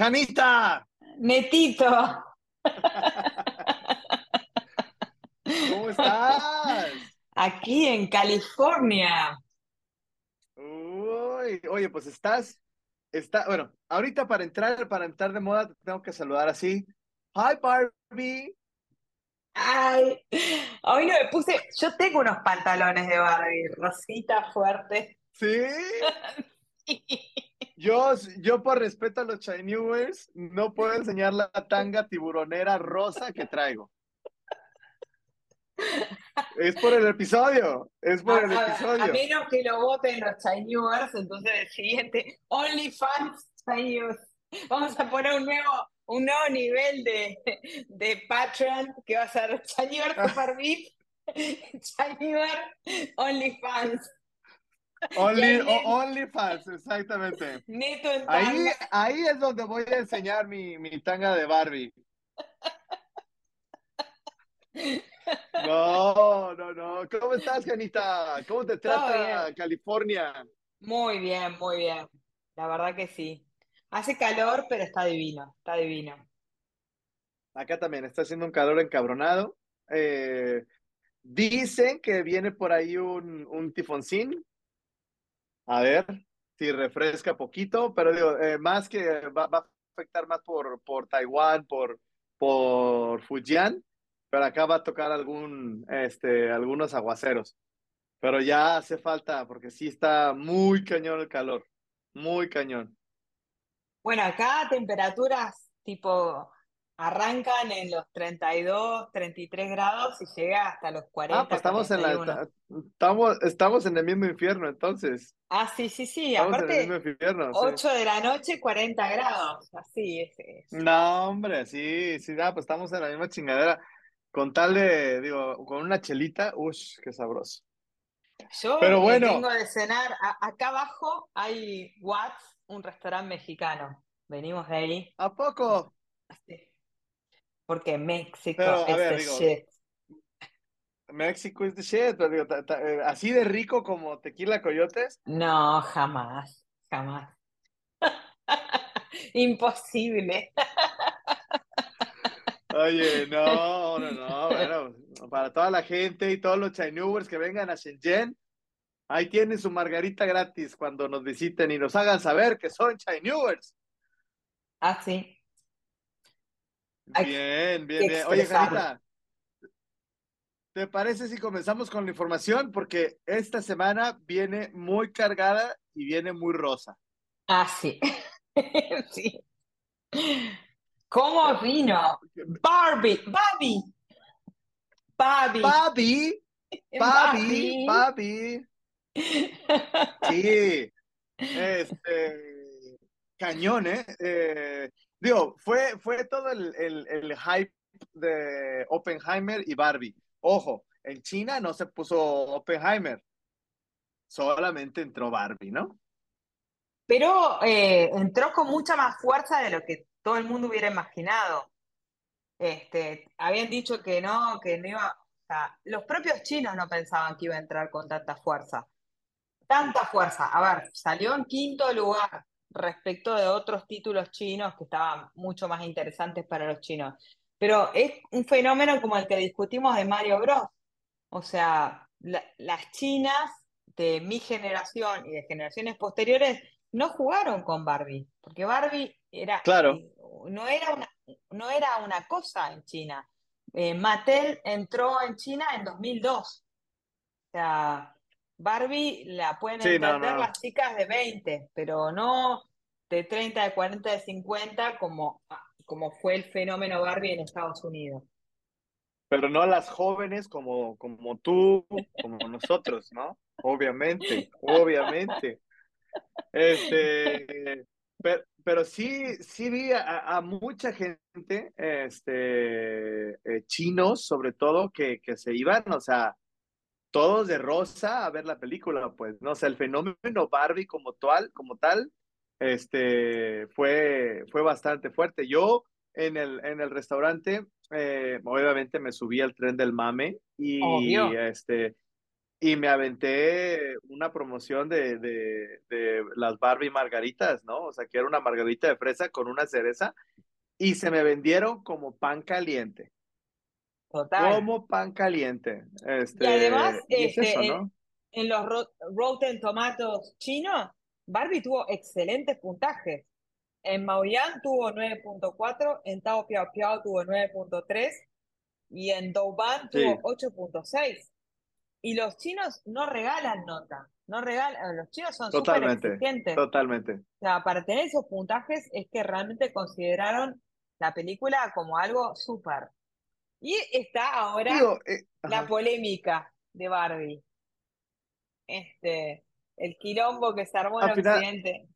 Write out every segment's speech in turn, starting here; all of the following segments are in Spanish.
Canita. Netito. ¿Cómo estás? Aquí en California. Uy, oye, pues estás, está, bueno, ahorita para entrar, para entrar de moda, te tengo que saludar así. Hi, Barbie. Ay, hoy no me puse, yo tengo unos pantalones de Barbie, rosita fuerte. ¿Sí? Yo, yo por respeto a los Chinese no puedo enseñar la tanga tiburonera rosa que traigo. Es por el episodio, es por el A, episodio. a menos que lo voten los Chinese, entonces el siguiente, OnlyFans Chinese. Vamos a poner un nuevo, un nuevo nivel de, de Patreon que va a ser Chinese Super VIP, Chinese OnlyFans, Only, Y ahí o- OnlyFans, exactamente. neto en Ahí, ahí es donde voy a enseñar mi, mi tanga de Barbie. No, no, no. ¿Cómo estás, Janita? ¿Cómo te trata. California? Muy bien, muy bien. La verdad que sí. Hace calor, pero está divino, está divino. Acá también está haciendo un calor encabronado. Eh, dicen que viene por ahí un, un tifoncín. A ver si refresca poquito, pero digo, eh, más que va, va a afectar más por, por Taiwán, por, por Fujian, pero acá va a tocar algún, este, algunos aguaceros. Pero ya hace falta, porque sí está muy cañón el calor, muy cañón. Bueno, acá temperaturas tipo arrancan en los 32, 33 grados y llega hasta los Ah, 40, pues estamos en la, 41. estamos, estamos en el mismo infierno, entonces. Ah, sí, sí, sí. Estamos en el Aparte, mismo infierno, sí. 8 de la noche, 40 grados. Así es. es. No, hombre, sí, sí, ah, pues estamos en la misma chingadera. Con tal de, digo, con una chelita, uff, qué sabroso. Yo Pero eh, bueno. vengo de cenar. a- acá abajo hay Watts, un restaurante mexicano. Venimos de ahí. ¿A poco? Así. Porque México Pero, es ver, the digo, shit. México is the shit, pero digo, ta- ta- eh, así de rico como tequila coyotes. No, jamás, jamás. Imposible. Oye, no, no, no, bueno, para toda la gente y todos los Chinubers que vengan a Shenzhen, ahí tienen su margarita gratis cuando nos visiten y nos hagan saber que son Chinubers. Ah, sí. Bien, bien, bien. Oye. Janita, ¿te parece si comenzamos con la información? Porque esta semana viene muy cargada y viene muy rosa. Ah, sí. Sí. ¿Cómo vino? Barbie, Barbie, Barbie, Papi, papi, Barbie. papi. Sí, este, cañón, ¿eh? Eh, digo, fue, fue todo el, el, el hype de Oppenheimer y Barbie. Ojo, en China no se puso Oppenheimer, solamente entró Barbie, ¿no? Pero eh, entró con mucha más fuerza de lo que todo el mundo hubiera imaginado. Este, habían dicho que no, que no iba, o sea, los propios chinos no pensaban que iba a entrar con tanta fuerza. Tanta fuerza. A ver, salió en quinto lugar respecto de otros títulos chinos que estaban mucho más interesantes para los chinos. Pero es un fenómeno como el que discutimos de Mario Bros. O sea, la- las chinas de mi generación y de generaciones posteriores no jugaron con Barbie, porque Barbie era, Claro. eh, no era una, no era una cosa en China. Eh, Mattel entró en China en 2002. O sea, Barbie la pueden Sí, no, entender no. las chicas de 20, pero no de 30, de 40, de 50, como, como fue el fenómeno Barbie en Estados Unidos. Pero no las jóvenes como, como tú, como nosotros, ¿no? Obviamente, obviamente. Este, pero, pero sí, sí vi a, a mucha gente, este, eh, chinos sobre todo, que, que se iban, o sea, todos de rosa a ver la película, pues, ¿no? O sea, el fenómeno Barbie como tal, como tal, este, fue, fue bastante fuerte. Yo en el, en el restaurante, eh, obviamente me subí al tren del mame y Obvio. este, y me aventé una promoción de, de, de, las Barbie margaritas, ¿no? O sea, que era una margarita de fresa con una cereza y se me vendieron como pan caliente. Total. Como pan caliente. Este, y además, es este, eso, en, ¿no? en los ro- Rotten Tomatoes chinos, Barbie tuvo excelentes puntajes. En Maoyan tuvo 9.4, en Tao Piao Piao tuvo 9.3 y en Douban Sí. tuvo 8.6. Y los chinos no regalan nota, no regalan, los chinos son súper exigentes. totalmente. O sea, para tener esos puntajes es que realmente consideraron la película como algo súper. Y está ahora Digo, eh, la polémica de Barbie. Este, el quilombo que se armó en Al final- Occidente.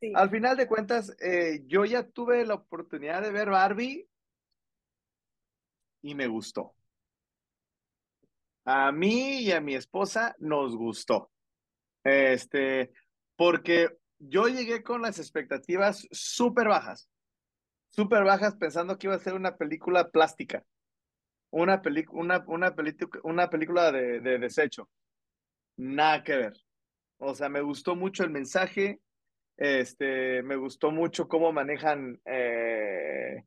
Sí. Al final de cuentas, eh, yo ya tuve la oportunidad de ver Barbie y me gustó. A mí y a mi esposa nos gustó. Este, porque yo llegué con las expectativas súper bajas, súper bajas pensando que iba a ser una película plástica, una, una, una, una película de, de desecho. Nada que ver. O sea, me gustó mucho el mensaje, este, me gustó mucho cómo manejan, eh,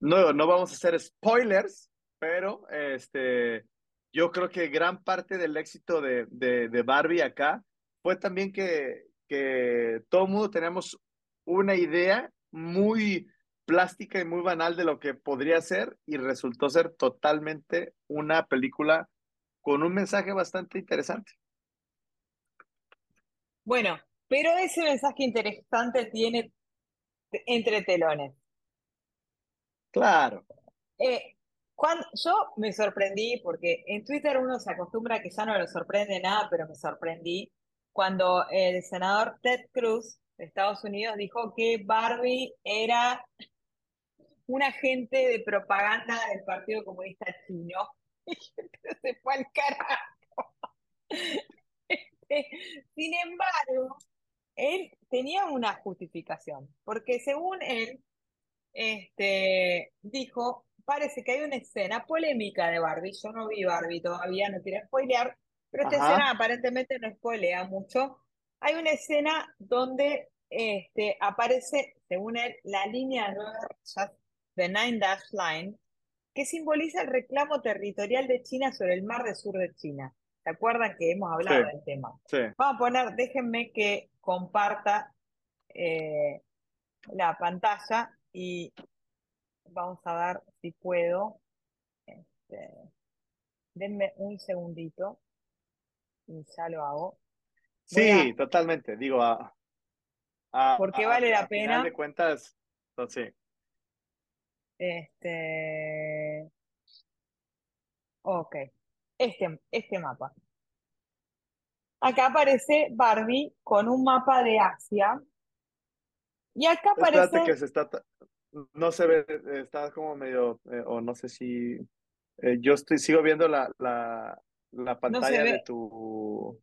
no, no vamos a hacer spoilers, pero este, yo creo que gran parte del éxito de, de, Barbie acá fue también que, que todo mundo tenemos una idea muy plástica y muy banal de lo que podría ser y resultó ser totalmente una película con un mensaje bastante interesante. Bueno, pero ese mensaje interesante tiene entre telones. Claro, Eh, cuando, yo me sorprendí porque en Twitter uno se acostumbra a que ya no lo sorprende nada, pero me sorprendí cuando el senador Ted Cruz de Estados Unidos dijo que Barbie era un agente de propaganda del Partido Comunista Chino. Y se fue al carajo. Este, Sin embargo, él tenía una justificación, porque según él, este, dijo, parece que hay una escena polémica de Barbie. Yo no vi Barbie todavía, no quiero spoilear, pero esta Ajá. escena aparentemente no spoilea mucho. Hay una escena donde este, aparece, según él, la línea de nueve rayas, The Nine Dash Line, que simboliza el reclamo territorial de China sobre el mar del sur de China. ¿Se acuerdan que hemos hablado Sí. del tema? sí. Vamos a poner, déjenme que comparta eh, la pantalla y vamos a ver si puedo. Este, denme un segundito y ya lo hago. Voy a- Sí, totalmente. Digo, a, a- Porque a- vale la a final pena. de cuentas, pues sí. Este, ok, este, este mapa. Acá aparece Barbie con un mapa de Asia. Y acá Espérate aparece, que se está, no se ve, está como medio, eh, o no sé si, eh, yo estoy, sigo viendo la, la, la pantalla de tu,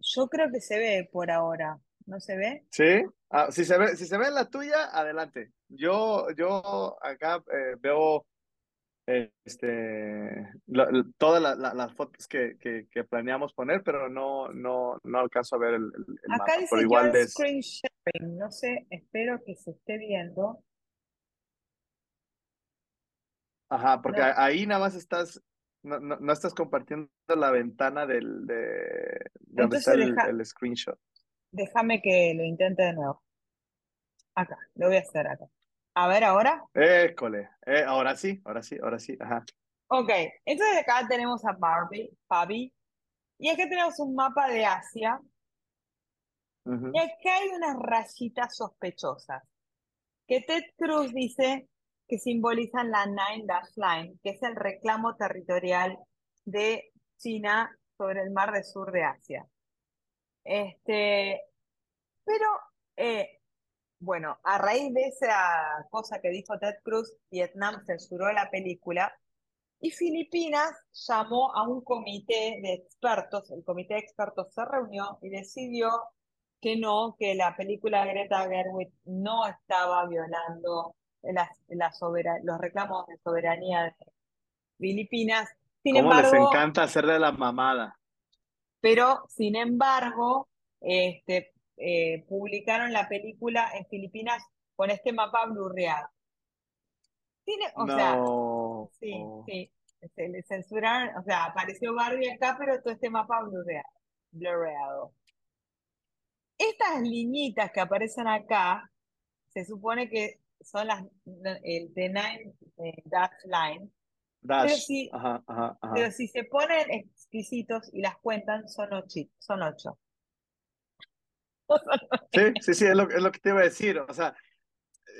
yo creo que se ve por ahora. ¿No se ve? ¿sí? Ah, si se ve, si se ve la tuya, adelante. Yo, yo acá eh, veo, eh, este, todas la- la- las fotos que, que, que planeamos poner, pero no, no, no alcanzo a ver el, el- Acá mapa, dice igual es, Screen Sharing. No sé, espero que se esté viendo. ajá, porque No. ahí nada más estás, no, no, no estás compartiendo la ventana del, de, de donde está Entonces el, deja- el screenshot. Déjame que lo intente de nuevo. Acá, lo voy a hacer acá. A ver ahora. École, eh, ahora sí, ahora sí, ahora sí, ajá. Ok, entonces acá tenemos a Barbie, Barbie, y acá tenemos un mapa de Asia, ujú. y acá hay unas rayitas sospechosas, que Ted Cruz dice que simbolizan la Nine Dash Line, que es el reclamo territorial de China sobre el mar del sur de Asia. Este, pero, eh, bueno, a raíz de esa cosa que dijo Ted Cruz, Vietnam censuró la película y Filipinas llamó a un comité de expertos. El comité de expertos se reunió y decidió que no, que la película de Greta Gerwig no estaba violando las- los reclamos de soberanía de Filipinas Sin ¿Cómo les embargo, encanta hacerle la mamada? Pero sin embargo, este, eh, publicaron la película en Filipinas con este mapa blurreado. Tiene, o sea, No. sí, sí, se le censuraron, o sea, apareció Barbie acá, pero todo este mapa blurreado. blurreado. Estas liñitas que aparecen acá, se supone que son las el The Nine eh, Dash Line, pero Dash. si, Ajá, ajá, ajá. pero si se ponen y las cuentan, son ocho. Son ocho. Sí, sí, sí, es lo, es lo que te iba a decir. O sea,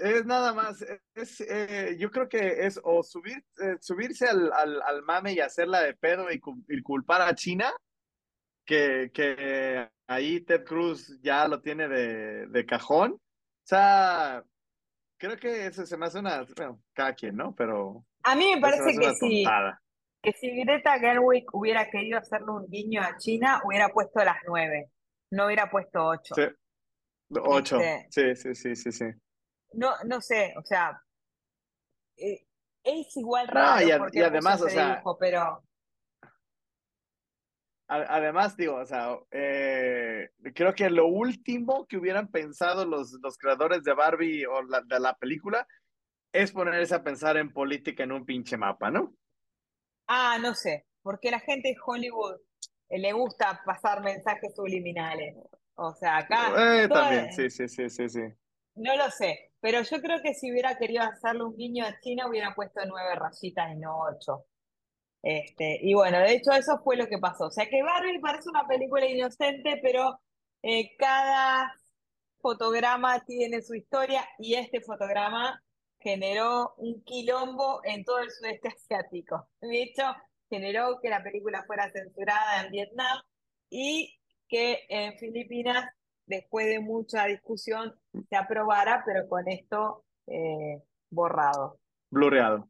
es nada más, es, eh, yo creo que es o subir, eh, subirse al, al, al mame y hacerla de pedo y, cul- y culpar a China, que, que ahí Ted Cruz ya lo tiene de, de cajón. O sea, creo que eso se me hace una, bueno, cada quien, ¿no? Pero A mí me parece que sí. tontada. Que si Greta Gerwig hubiera querido hacerle un guiño a China, hubiera puesto las nueve, no hubiera puesto ocho. Sí, ocho. Este, Sí, sí, sí, sí, sí. no, no sé, o sea, eh, es igual No, raro y, a- porque y además, o sea, dibujo, pero Además, digo, o sea, eh, creo que lo último que hubieran pensado los, los creadores de Barbie o la, de la película es ponerse a pensar en política en un pinche mapa, ¿no? Ah, no sé, porque la gente de Hollywood eh, le gusta pasar mensajes subliminales. O sea, acá Eh, también, sí, sí, sí, sí, sí. no lo sé, pero yo creo que si hubiera querido hacerle un guiño a China, hubiera puesto nueve rayitas y no ocho. Este, y bueno, de hecho eso fue lo que pasó. O sea que Barbie parece una película inocente, pero eh, cada fotograma tiene su historia y este fotograma generó un quilombo en todo el sudeste asiático. De hecho, generó que la película fuera censurada en Vietnam y que en Filipinas, después de mucha discusión, se aprobara, pero con esto eh, borrado. Blureado.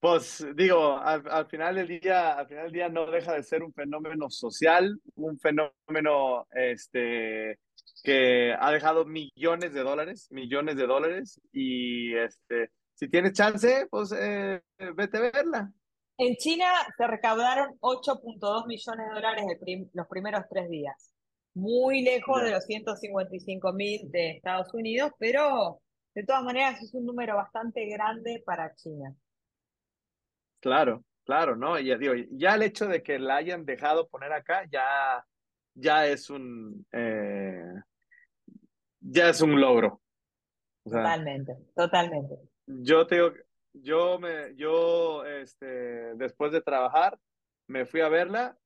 Pues digo, al, al final del día, al final del día no deja de ser un fenómeno social, un fenómeno este, que ha dejado millones de dólares, millones de dólares, y este, si tienes chance, pues eh, vete a verla. En China se recaudaron 8.2 millones de dólares prim- los primeros tres días. Muy lejos de los 155 mil de Estados Unidos, pero de todas maneras es un número bastante grande para China. Claro, claro, ¿no? Y ya digo, ya el hecho de que la hayan dejado poner acá, ya, ya es un, eh, ya es un logro. O sea, Totalmente, totalmente. yo te digo, yo me, yo, este, después de trabajar, me fui a verla,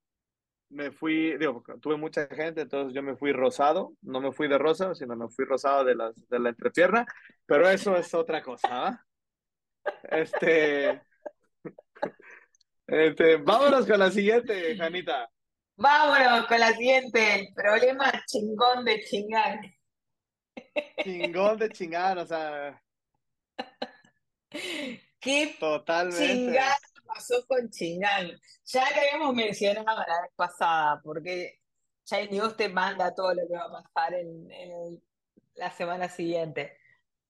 me fui, digo, tuve mucha gente, entonces yo me fui rosado, no me fui de rosa, sino me fui rosado de las, de la entrepierna, pero eso es otra cosa, ¿va? Este, este, vámonos con la siguiente, Janita. Vámonos con la siguiente, el problema chingón de chingar. Chingón de chingar, o sea, ¿Qué totalmente. chingada pasó con Chingán? Ya lo habíamos mencionado la vez pasada, porque ya Dios te manda todo lo que va a pasar en, en la semana siguiente.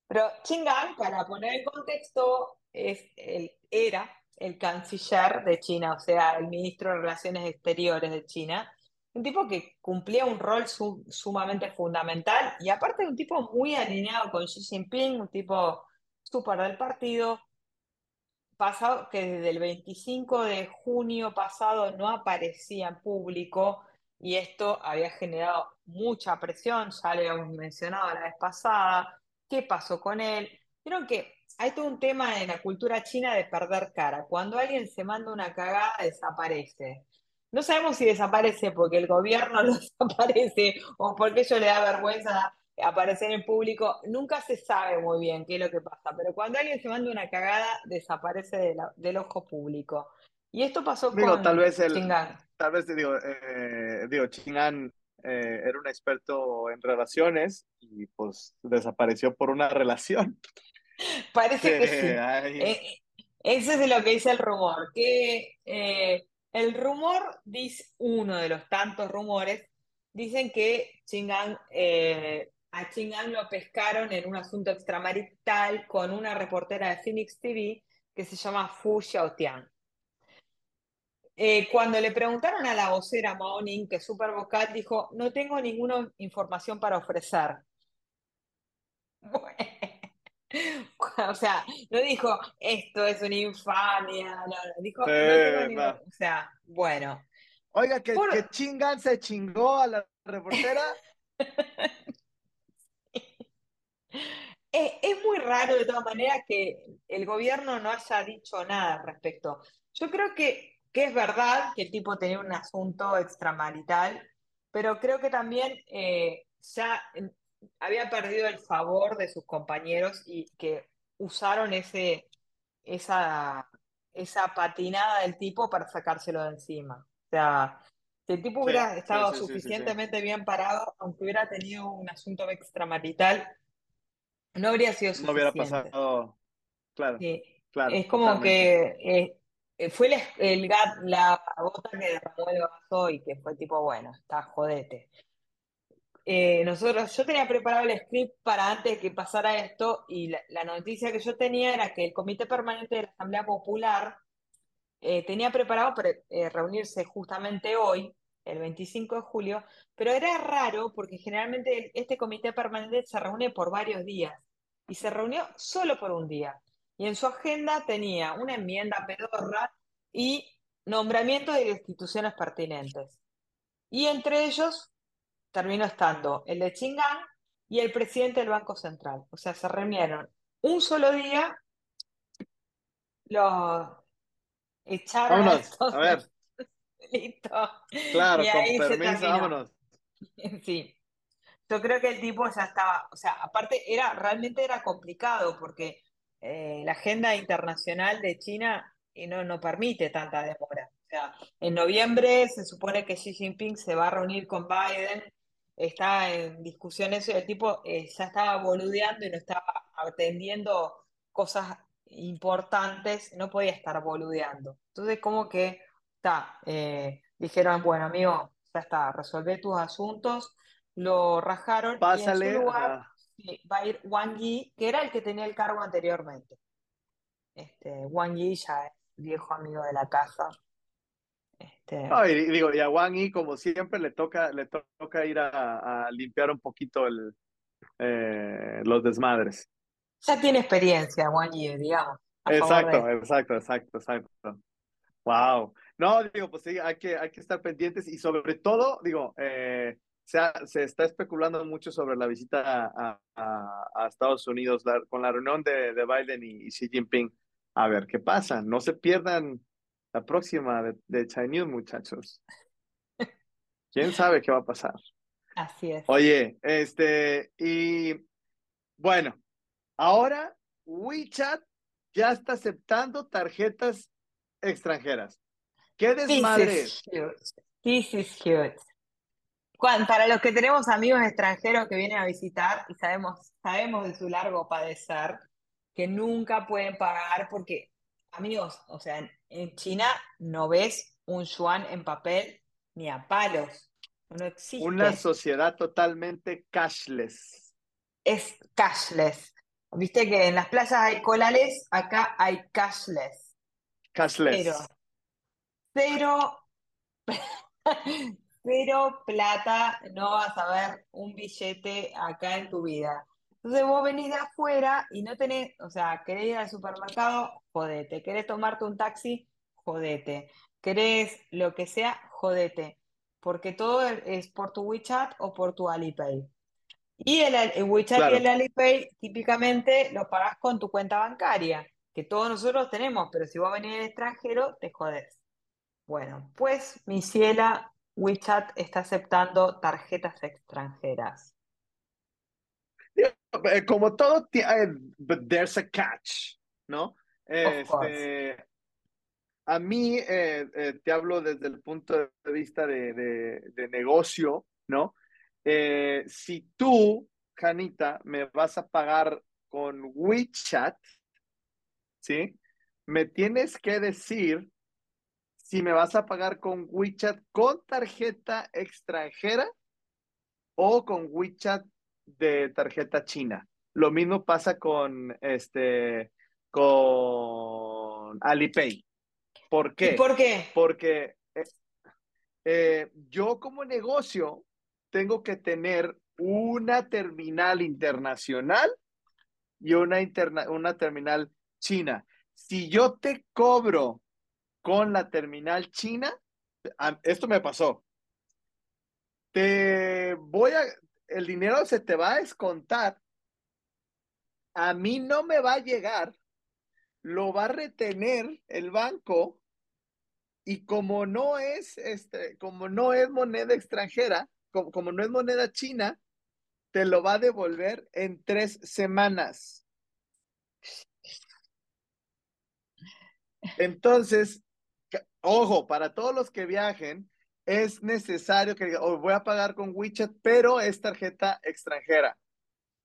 Pero Chingán, para poner en contexto, es el, era el canciller de China, o sea, el ministro de Relaciones Exteriores de China. Un tipo que cumplía un rol su- sumamente fundamental y aparte un tipo muy alineado con Xi Jinping, un tipo súper del partido, pasado que desde el 25 de junio pasado no aparecía en público y esto había generado mucha presión, ya lo habíamos mencionado la vez pasada, ¿qué pasó con él? Vieron que hay todo un tema en la cultura china de perder cara. Cuando alguien se manda una cagada, desaparece. No sabemos si desaparece porque el gobierno lo desaparece o porque ello le da vergüenza aparecer en público. Nunca se sabe muy bien qué es lo que pasa, pero cuando alguien se manda una cagada, desaparece de la- del ojo público. Y esto pasó Digo, con tal vez el, Chingán. tal vez digo, eh, digo, Chingan eh, era un experto en relaciones y pues desapareció por una relación. Parece que sí. Eh, eso es lo que dice el rumor, que eh, el rumor dice, uno de los tantos rumores, dicen que eh, a Chingan lo pescaron en un asunto extramarital con una reportera de Phoenix TV que se llama Fu Xiaotian. Eh, cuando le preguntaron a la vocera Maoning, que es súper vocal, dijo, no tengo ninguna información para ofrecer. o sea, no dijo, esto es una infamia, no, dijo, no ninguna... O sea, bueno. Oiga, que, que chingan se chingó a la reportera. Es, muy raro de todas maneras que el gobierno no haya dicho nada al respecto. Yo creo que, que es verdad que el tipo tenía un asunto extramarital, pero creo que también eh, ya había perdido el favor de sus compañeros y que usaron ese, esa, esa patinada del tipo para sacárselo de encima. O sea, si el tipo hubiera estado suficientemente bien parado, aunque hubiera tenido un asunto extramarital, no habría sido suficiente. No hubiera pasado, claro. claro es como que eh, fue el, la gota que derramó el vaso y que fue tipo, bueno, está jodete. Eh, nosotros, yo tenía preparado el script para antes de que pasara esto y la, noticia que yo tenía era que el Comité Permanente de la Asamblea Popular eh, tenía preparado para reunirse justamente hoy, el 25 de julio, pero era raro porque generalmente este Comité Permanente se reúne por varios días y se reunió solo por un día. Y en su agenda tenía una enmienda pedorra y nombramiento de instituciones pertinentes. Y entre ellos terminó estando el de Chingán y el presidente del Banco Central. O sea, se reunieron un solo día, los echaron a, ver. Listo. Claro, con permiso, vámonos. Sí. Yo creo que el tipo ya estaba, o sea, aparte era, realmente era complicado porque eh, la agenda internacional de China y no, no permite tanta demora. O sea, en noviembre se supone que Xi Jinping se va a reunir con Biden, está en discusiones, el tipo eh, ya estaba boludeando y no estaba atendiendo cosas importantes, no podía estar boludeando. Entonces, como que está, eh, dijeron, bueno, amigo, ya está, resolvé tus asuntos, lo rajaron Pásale, y en su lugar va a ir Wang Yi, que era el que tenía el cargo anteriormente. Este, Wang Yi ya es viejo amigo de la casa. Este... y, digo, y a Wang Yi, como siempre, le toca, le toca ir a, limpiar un poquito el, eh, los desmadres. Ya tiene experiencia, Wang Yi, digamos. Exacto, exacto, exacto, exacto. Wow. No, digo, pues sí, hay que, hay que estar pendientes y sobre todo, digo, eh, se, se, está especulando mucho sobre la visita a, a, Estados Unidos con la reunión de, de Biden y, Xi Jinping. A ver qué pasa. No se pierdan la próxima de, de Chinese, muchachos. ¿Quién sabe qué va a pasar? Así es. Oye, este, y bueno, ahora WeChat ya está aceptando tarjetas extranjeras. ¿Qué desmadre? This is huge para los que tenemos amigos extranjeros que vienen a visitar y sabemos, sabemos de su largo padecer, que nunca pueden pagar porque, amigos, o sea, en China no ves un yuan en papel ni a palos. No existe. Una sociedad totalmente cashless. Es cashless. Viste que en las plazas hay colales, acá hay cashless. Cashless. Cero. Cero pero plata no vas a ver un billete acá en tu vida. Entonces vos venís de afuera y no tenés, o sea, querés ir al supermercado, jodete. Querés tomarte un taxi, jodete. Querés lo que sea, jodete. Porque todo es por tu WeChat o por tu Alipay. Y el, WeChat y el Alipay típicamente lo pagás con tu cuenta bancaria, que todos nosotros tenemos, pero si vos venís del extranjero, te jodés. Bueno, pues mi ciela, WeChat está aceptando tarjetas extranjeras. Eh, como todo, eh, but there's a catch, ¿no? Este, a mí, eh, te hablo desde el punto de vista de, de, negocio, ¿no? si tú, Janita, me vas a pagar con WeChat, ¿sí? Me tienes que decir si me vas a pagar con WeChat con tarjeta extranjera o con WeChat de tarjeta china. Lo mismo pasa con este con Alipay. ¿Por qué? ¿Y por qué? Porque eh, eh, yo como negocio tengo que tener una terminal internacional y una, interna una terminal china. Si yo te cobro con la terminal china, esto me pasó. Te voy a, el dinero se te va a descontar. A mí no me va a llegar, lo va a retener el banco y como no es, este, como no es moneda extranjera, como, como no es moneda china, te lo va a devolver en tres semanas. Entonces, ojo, para todos los que viajen, es necesario que oh, voy a pagar con WeChat, pero es tarjeta extranjera.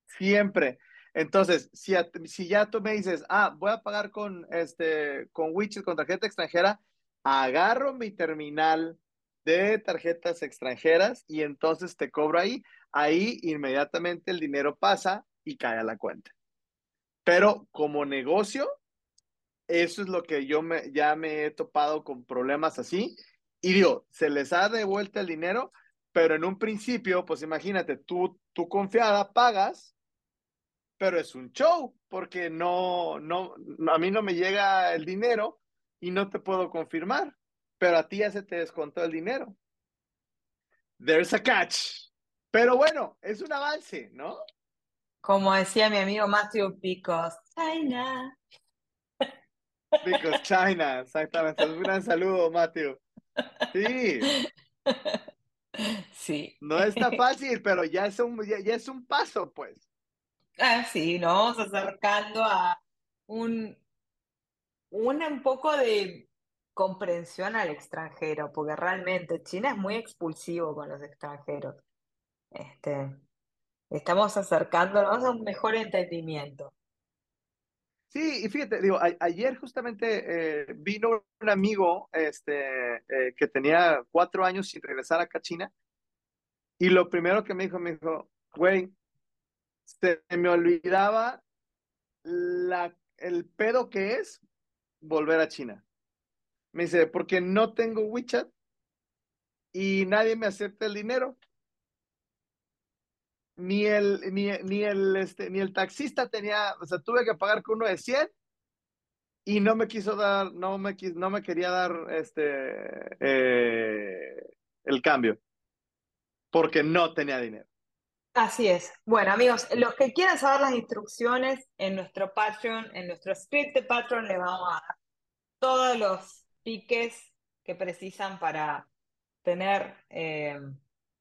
Siempre. Entonces, si, si ya tú me dices, ah, voy a pagar con, este, con WeChat, con tarjeta extranjera, agarro mi terminal de tarjetas extranjeras y entonces te cobro ahí. Ahí inmediatamente el dinero pasa y cae a la cuenta. Pero como negocio, eso es lo que yo me, ya me he topado con problemas así. Y digo, se les ha devuelto el dinero, pero en un principio, pues imagínate, tú, tú confiada pagas, pero es un show, porque no, no, a mí no me llega el dinero y no te puedo confirmar, pero a ti ya se te descontó el dinero. There's a catch. Pero bueno, es un avance, ¿no? Como decía mi amigo Matthew, because China. Because China, exactamente. Un gran saludo, Matthew. Sí. Sí. No está fácil, pero ya es un, ya, es un paso, pues. Ah, sí, nos vamos acercando a un, un poco de comprensión al extranjero, porque realmente China es muy expulsivo con los extranjeros. Este, estamos acercándonos a un mejor entendimiento. Sí, y fíjate, digo, ayer justamente eh, vino un amigo este, eh, que tenía cuatro años sin regresar acá a China, y lo primero que me dijo, me dijo, güey, se me olvidaba la, el pedo que es volver a China. Me dice, porque no tengo WeChat y nadie me acepta el dinero. Ni el, ni, ni, el, este, ni el taxista tenía, o sea, tuve que pagar con uno de 100 y no me quiso dar, no me, no me quería dar este, eh, el cambio porque no tenía dinero. Así es. Bueno, amigos, los que quieran saber las instrucciones en nuestro Patreon, en nuestro script de Patreon, les vamos a dar todos los piques que precisan para tener eh,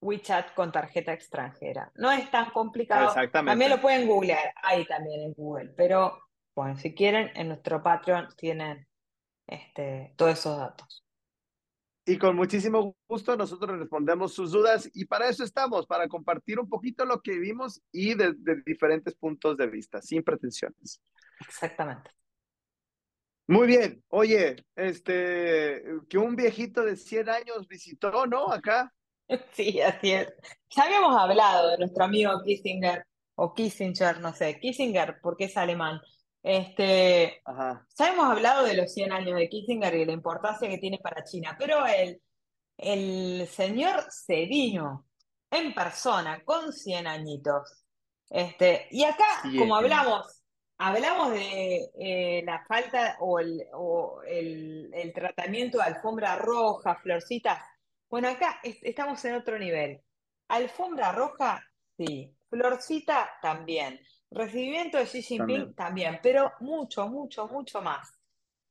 WeChat con tarjeta extranjera. No es tan complicado. Exactamente. También lo pueden googlear, ahí también en Google. Pero, bueno, si quieren, en nuestro Patreon tienen este, todos esos datos. Y con muchísimo gusto nosotros respondemos sus dudas y para eso estamos, para compartir un poquito lo que vimos y de, de diferentes puntos de vista, sin pretensiones. Exactamente. Muy bien. Oye, este, que un viejito de 100 años visitó, ¿no? Acá. Sí, así es. Ya habíamos hablado de nuestro amigo Kissinger, o Kissinger, no sé, Kissinger, porque es alemán. Este, ya hemos hablado de los 100 años de Kissinger y de la importancia que tiene para China, pero el, el señor Cedino, en persona, con 100 añitos. Este, y acá, como hablamos Hablamos de eh, la falta o, el, el, tratamiento de alfombra roja, florcitas. Bueno, acá estamos en otro nivel. Alfombra roja, sí. Florcita, también. Recibimiento de Xi Jinping, también. pero mucho, mucho, mucho más.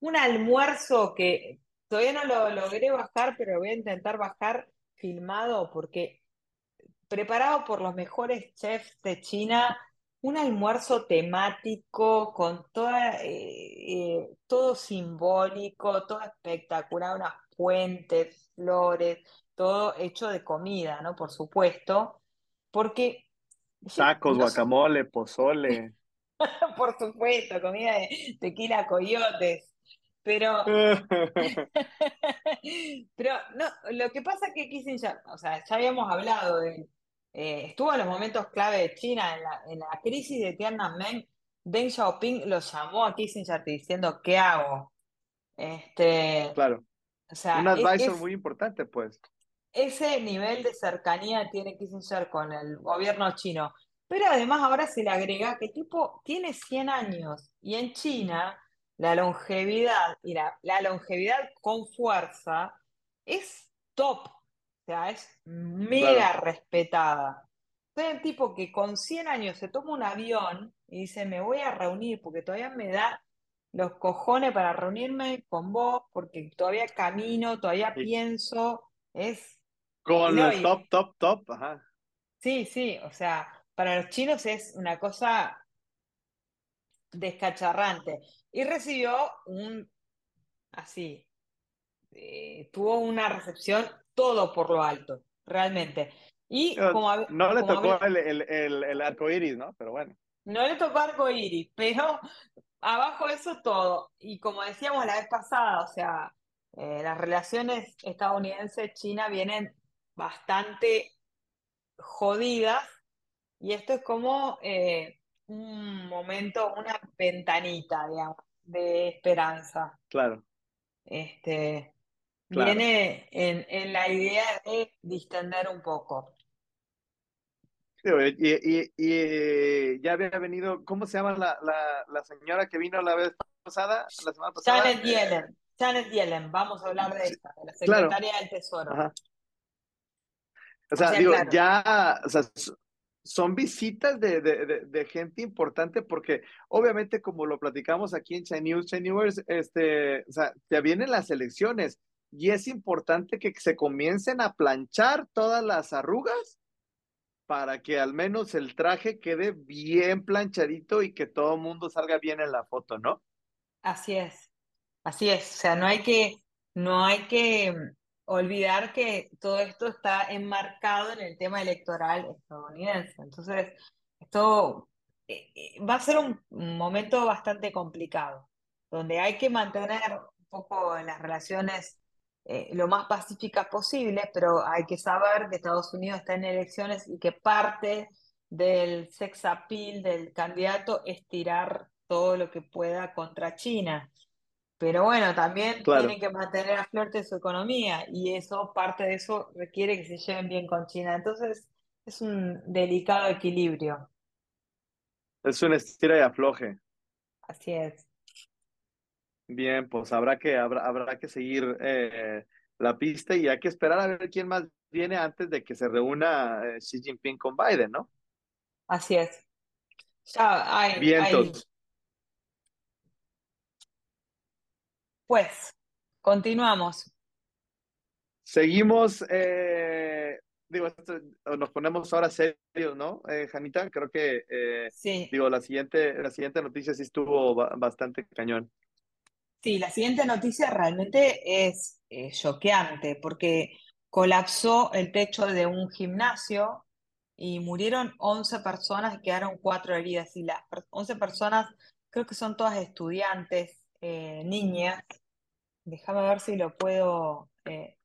Un almuerzo que todavía no lo logré bajar, pero voy a intentar bajar filmado porque preparado por los mejores chefs de China un almuerzo temático con toda, eh, eh, todo simbólico, todo espectacular, unas fuentes, flores, todo hecho de comida, ¿no? Por supuesto, porque... Tacos, guacamole, pozole. Por supuesto, comida de tequila, coyotes. Pero, pero no, lo que pasa es que Kissinger, o sea, ya habíamos hablado de, eh, estuvo en los momentos clave de China, en la, crisis de Tiananmen, Deng Xiaoping lo llamó a Kissinger diciendo, ¿qué hago? Este, claro. O sea, un es- advisor es- muy importante, pues. ese nivel de cercanía tiene Kissinger con el gobierno chino. Pero además ahora se le agrega que el tipo tiene 100 años y en China la longevidad y la, la longevidad con fuerza es top, o sea, es mega Claro. respetada. Entonces el tipo que con 100 años se toma un avión y dice, me voy a reunir porque todavía me da los cojones para reunirme con vos, porque todavía camino, todavía pienso, es... Con y- top, top, top, ajá. sí, sí, o sea, para los chinos es una cosa descacharrante. Y recibió un, así, eh, tuvo una recepción todo por lo alto, realmente. Y Eh, como, No le como tocó el, el, el, el arco iris, ¿no? Pero bueno. no le tocó arco iris, pero abajo eso todo. Y como decíamos la vez pasada, o sea, eh, las relaciones estadounidenses-China vienen bastante jodidas y esto es como eh, un momento, una ventanita, digamos, de esperanza. Claro, Este, claro. viene en, en la idea de distender un poco. Oye, Y, y, y ya había venido, ¿cómo se llama la, la, la señora que vino la vez pasada, la semana pasada? Janet Yellen, Janet Yellen, vamos a hablar de esa, de la claro, secretaria del Tesoro. ajá. O O sea, sea, digo, claro, ya, o sea, son visitas de, de, de, de gente importante porque obviamente como lo platicamos aquí en China News, China News, este, o sea, ya vienen las elecciones y es importante que se comiencen a planchar todas las arrugas para que al menos el traje quede bien planchadito y que todo el mundo salga bien en la foto, ¿no? así es, así es. O sea, no hay que, no hay que mm, olvidar que todo esto está enmarcado en el tema electoral estadounidense. Entonces, esto eh, eh, va a ser un, un momento bastante complicado, donde hay que mantener un poco las relaciones eh, lo más pacíficas posibles, pero hay que saber que Estados Unidos está en elecciones y que parte del sex appeal del candidato es tirar todo lo que pueda contra China. Pero bueno, también Claro, tienen que mantener a flote su economía y eso, parte de eso requiere que se lleven bien con China. Entonces, es un delicado equilibrio. es un estira y afloje. Así es. Bien, pues habrá que, habrá, habrá que seguir eh, la pista y hay que esperar a ver quién más viene antes de que se reúna eh, Xi Jinping con Biden, ¿no? Así es. Ya hay, hay, Vientos. pues, continuamos. Seguimos, eh, digo, esto- nos ponemos ahora serios, ¿no, eh, Janita? Creo que, eh, Sí, digo, la siguiente, la siguiente noticia sí estuvo ba- bastante cañón. Sí, la siguiente noticia realmente es eh, choqueante porque colapsó el techo de un gimnasio y murieron 11 personas y quedaron cuatro heridas. Y las per- 11 personas creo que son todas estudiantes, eh, niñas. Déjame ver si lo puedo, eh,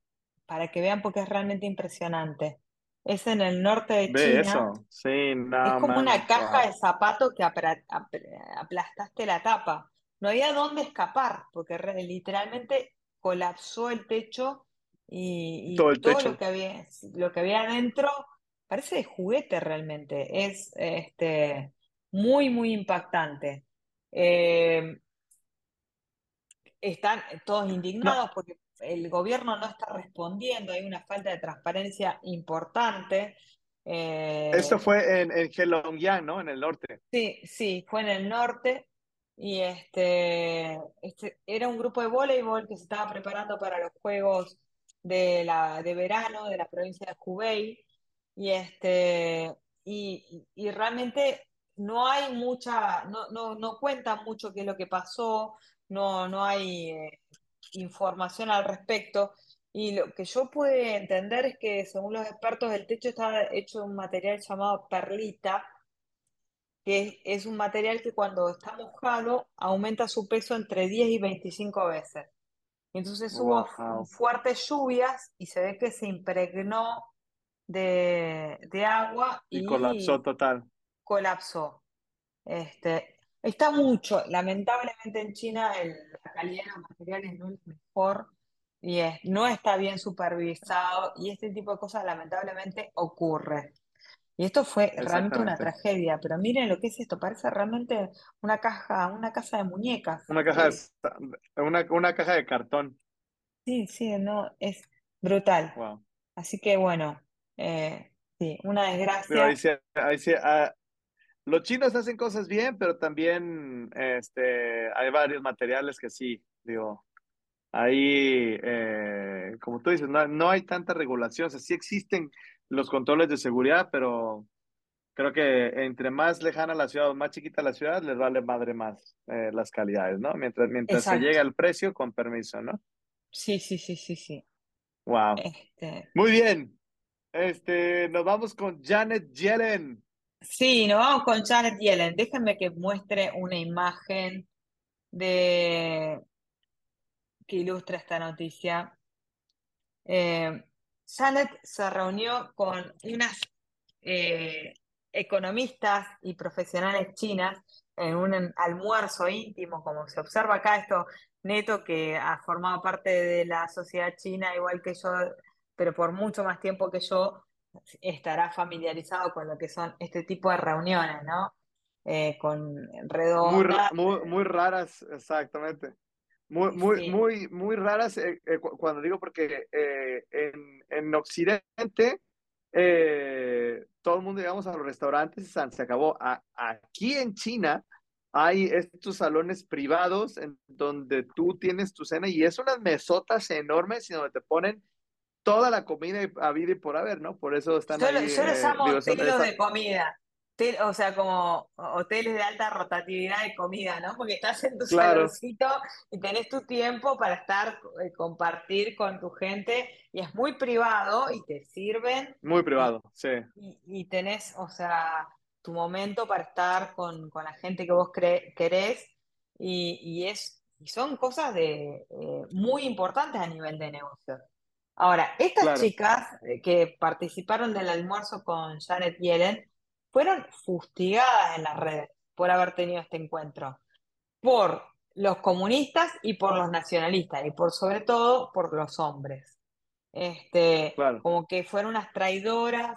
para que vean porque es realmente impresionante. Es en el norte de Ve China. eso. Sí, Es no como una caja de zapatos que aplastaste la tapa. No había dónde escapar, porque literalmente colapsó el techo y, y Todo el todo techo. lo que había, lo que había adentro parece de juguete realmente. Es este, muy, muy impactante. Eh, están todos No, indignados porque el gobierno no está respondiendo, hay una falta de transparencia importante. esto Eh, fue en, en Heilongjiang, ¿no? En el norte. Sí, sí, fue en el norte y este, este era un grupo de voleibol que se estaba preparando para los Juegos de, la, de verano de la provincia de Hubei y, este, y, y realmente no hay mucha, no, no, no cuentan mucho qué es lo que pasó, no, no hay eh, información al respecto. Y lo que yo pude entender es que según los expertos el techo estaba hecho de un material llamado perlita que es un material que cuando está mojado aumenta su peso entre 10 y 25 veces. Y entonces hubo Wow. fuertes lluvias y se ve que se impregnó de, de agua Y colapsó total. colapsó. Este, Está mucho, lamentablemente en China el, la calidad de los materiales no es mejor y es, no está bien supervisado y este tipo de cosas lamentablemente ocurre. Y esto fue realmente una tragedia, pero miren lo que es esto, parece realmente una caja, una casa de muñecas. Una caja Eh, de, una, una caja de cartón. sí, sí, no, es brutal. Wow. Así que bueno, eh, sí, una ahí desgracia. sí, ahí sí, ah, los chinos hacen cosas bien, pero también este, hay varios materiales que sí, digo, ahí, eh, como tú dices, no, no hay tanta regulación, o sea, sí existen los controles de seguridad, pero creo que entre más lejana la ciudad o más chiquita la ciudad, les vale madre más eh, las calidades, ¿no? Mientras, mientras se llega al precio, con permiso, ¿no? Sí, sí, sí, sí, sí. Wow. Este, Muy bien. Este, nos vamos con Janet Yellen. sí, nos vamos con Janet Yellen. Déjenme que muestre una imagen de que ilustra esta noticia. Eh, Janet se reunió con unas eh, economistas y profesionales chinas en un almuerzo íntimo, como se observa acá, esto Neto, que ha formado parte de la sociedad china igual que yo, pero por mucho más tiempo que yo, estará familiarizado con lo que son este tipo de reuniones, ¿no? Eh, con Muy, redondas, muy, muy raras, exactamente. Muy, muy, sí, muy, muy raras eh, eh, cu- cuando digo porque eh, en, en Occidente eh, todo el mundo llegamos a los restaurantes y se acabó. A- aquí en China hay estos salones privados en donde tú tienes tu cena y es unas mesotas enormes y donde te ponen toda la comida a vida y por haber, ¿no? Por eso están Yo, lo- ahí, yo los eh, digo, de comida, o sea, como hoteles de alta rotatividad de comida, ¿no? Porque estás en tu claro, saloncito y tenés tu tiempo para estar, eh, compartir con tu gente y es muy privado y te sirven muy y, privado, sí, y- y tenés, o sea, tu momento para estar con, con la gente que vos querés y, y es, y son cosas de, eh, muy importantes a nivel de negocio. Ahora, estas claro. chicas eh, que participaron del almuerzo con Janet Yellen fueron fustigadas en las redes por haber tenido este encuentro, por los comunistas y por los nacionalistas, y por sobre todo por los hombres. Este, Claro, como que fueron unas traidoras,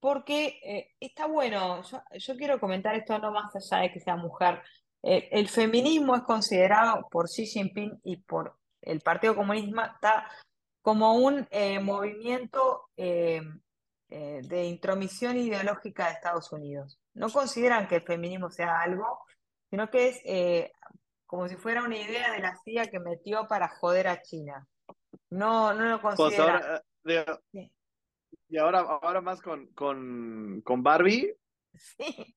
porque eh, está bueno, yo, yo quiero comentar esto no más allá de que sea mujer. Eh, el feminismo es considerado por Xi Jinping y por el Partido Comunista como un eh, movimiento eh, de intromisión ideológica de Estados Unidos. No consideran que el feminismo sea algo, sino que es eh, como si fuera una idea de la CIA que metió para joder a China. No, no lo pues consideran. ahora, eh, de- y ahora, ahora más con, con, con Barbie, sí,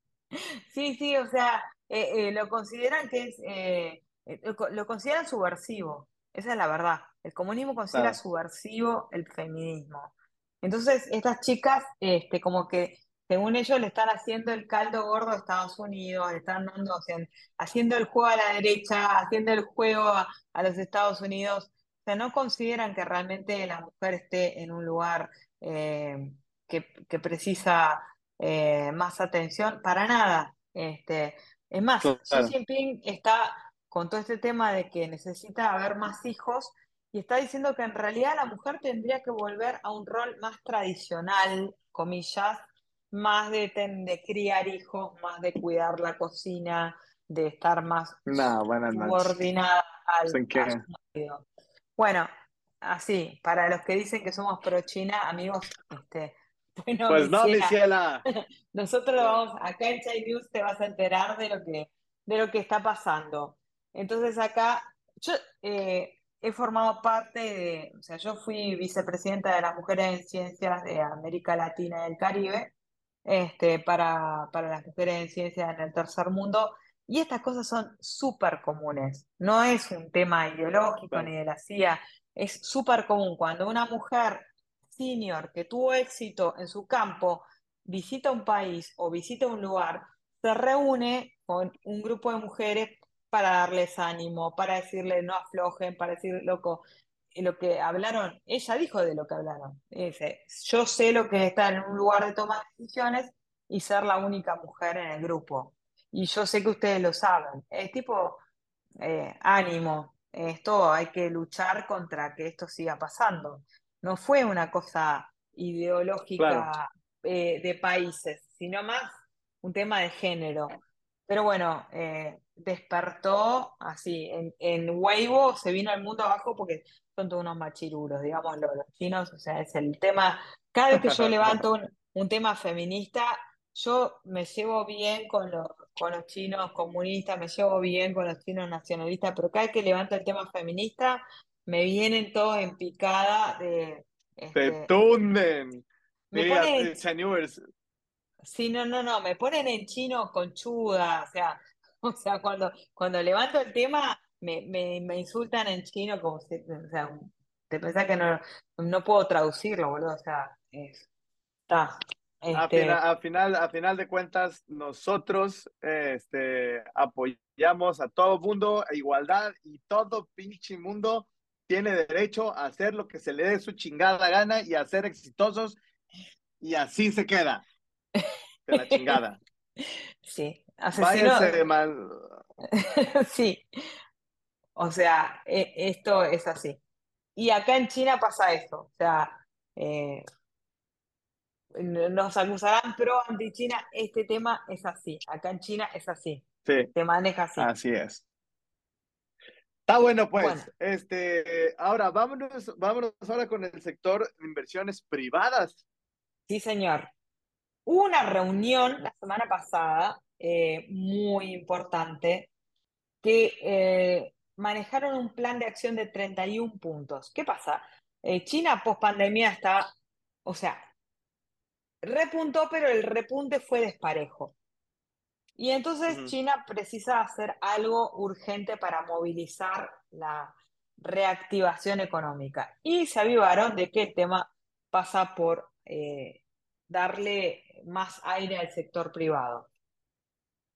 sí, sí, o sea, eh, lo consideran que es, lo, co- lo consideran subversivo, esa es la verdad. El comunismo considera claro, subversivo el feminismo. Entonces, estas chicas, este, como que, según ellos, le están haciendo el caldo gordo a Estados Unidos, le están dando, o sea, haciendo el juego a la derecha, haciendo el juego a, a los Estados Unidos. O sea, no consideran que realmente la mujer esté en un lugar eh, que, que precisa eh, más atención, para nada. Este, es más, Xi. Jinping está con todo este tema de que necesita haber más hijos y está diciendo que en realidad la mujer tendría que volver a un rol más tradicional, comillas, más de, ten- de criar hijos, más de cuidar la cocina, de estar más No, subordinada al, ¿En a su qué? marido. Bueno, así, para los que dicen que somos pro China, amigos, este, bueno, Pues no, mi ciela, ciela. nosotros vamos, acá en Chai News te vas a enterar de lo que, de lo que está pasando. Entonces acá, yo eh, he formado parte de, o sea, yo fui vicepresidenta de las mujeres en ciencias de América Latina y el Caribe, este, para, para las mujeres en ciencias en el tercer mundo, y estas cosas son súper comunes. No es un tema ideológico claro, ni de la CIA, es súper común. Cuando una mujer senior que tuvo éxito en su campo, visita un país o visita un lugar, se reúne con un grupo de mujeres para darles ánimo, para decirle no aflojen, para decir, loco, eh, lo que hablaron, ella dijo de lo que hablaron. Dice, yo sé lo que es estar en un lugar de toma de decisiones y ser la única mujer en el grupo. y yo sé que ustedes lo saben. Es tipo, eh, ánimo, esto hay que luchar contra que esto siga pasando. No fue una cosa ideológica eh, de países, sino más un tema de género. Pero bueno, eh, despertó así, en, en Weibo se vino al mundo abajo porque son todos unos machiruros, digamos, los chinos, o sea, es el tema, cada vez que yo levanto un, tema feminista, yo me llevo bien con los, con los chinos comunistas, me llevo bien con los chinos nacionalistas, pero cada vez que levanto el tema feminista, me vienen todos en picada de... Este, Te tunden. Mira, ponen, Sí, no, no, no, me ponen en chino conchuda, o sea, o sea, cuando, cuando levanto el tema, me, me, insultan en chino como si, o sea, te pensás que no, no puedo traducirlo, boludo, o sea, está. Este... A, final, a, final, de cuentas, nosotros este, apoyamos a todo mundo, a igualdad, y todo pinche mundo tiene derecho a hacer lo que se le dé su chingada gana y a ser exitosos, y así se queda. De la chingada. Sí, asesino. mal. sí, o sea, e, esto es así. Y acá en China pasa eso. O sea, eh, nos acusarán pro anti-China. Este tema es así. Acá en China es así. Sí. Se maneja así. Así es. Está bueno, pues. Este, ahora vámonos, vámonos ahora con el sector de inversiones privadas. Sí, señor. Hubo una reunión la semana pasada eh, muy importante que eh, manejaron un plan de acción de 31 puntos. ¿Qué pasa? Eh, China post pandemia está, o sea, repuntó, pero el repunte fue desparejo. Y entonces China precisa hacer algo urgente para movilizar la reactivación económica. Y se avivaron de que el tema pasa por eh, darle más aire al sector privado.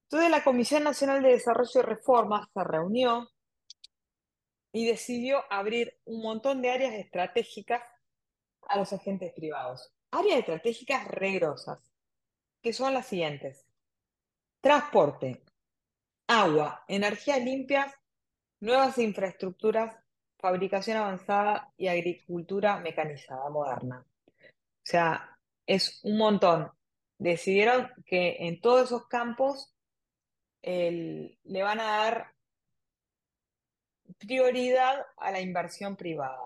Entonces la Comisión Nacional de Desarrollo y Reformas se reunió y decidió abrir un montón de áreas estratégicas a los agentes privados. Áreas estratégicas regrosas, que son las siguientes. Transporte, agua, energías limpias, nuevas infraestructuras, fabricación avanzada y agricultura mecanizada moderna. O sea, es un montón. Decidieron que en todos esos campos le van a dar prioridad a la inversión privada.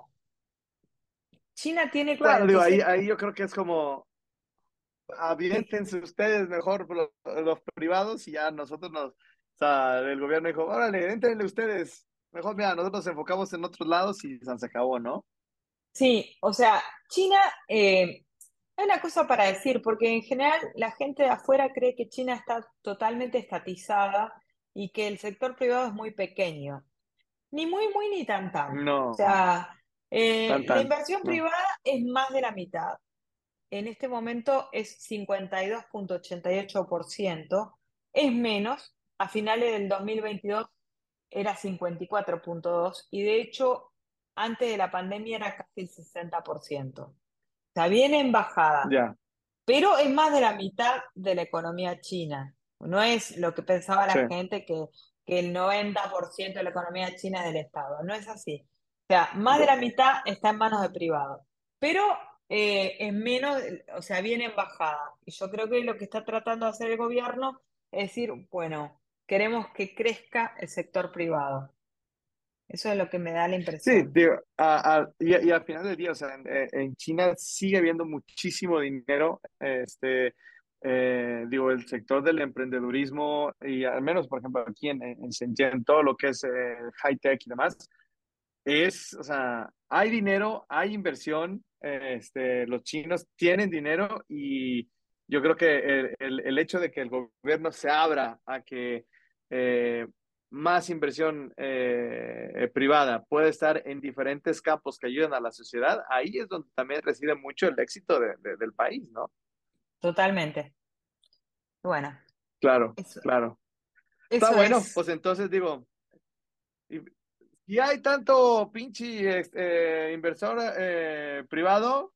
China tiene Claro, digo, ahí, ahí yo creo que es como aviéntense ustedes mejor los, privados y ya nosotros nos, o sea, el gobierno dijo, órale, entrenle ustedes, mejor mira, nosotros nos enfocamos en otros lados y se acabó, ¿no? Sí, o sea, China, eh, hay una cosa para decir, porque en general la gente de afuera cree que China está totalmente estatizada y que el sector privado es muy pequeño. Ni muy, muy, ni tan, tan. No. O sea, eh, la inversión privada es más de la mitad. En este momento es 52.88%. Es menos. A finales del 2022 era 54.2% y de hecho antes de la pandemia era casi el 60%. O sea, viene en bajada. Ya. Pero es más de la mitad de la economía china. No es lo que pensaba la gente que que el 90% de la economía china es del Estado. No es así. O sea, más de la mitad está en manos de privados. Pero eh, es menos, o sea, viene en bajada. Y yo creo que lo que está tratando de hacer el gobierno es decir, bueno, queremos que crezca el sector privado. Eso es lo que me da la impresión. Sí, digo, y, al final del día, o sea, en, en, China sigue habiendo muchísimo dinero. Este, eh, digo, el sector del emprendedurismo y al menos, por ejemplo, aquí en, en Shenzhen, todo lo que es eh, high tech y demás, es, o sea, hay dinero, hay inversión, este, los chinos tienen dinero y yo creo que el, el, el hecho de que el gobierno se abra a que eh, más inversión privada puede estar en diferentes campos que ayuden a la sociedad, ahí es donde también reside mucho el éxito de, del país, ¿no? Totalmente. Bueno. Claro, claro. Está bueno, pues entonces digo, y hay tanto pinche este, inversor eh, privado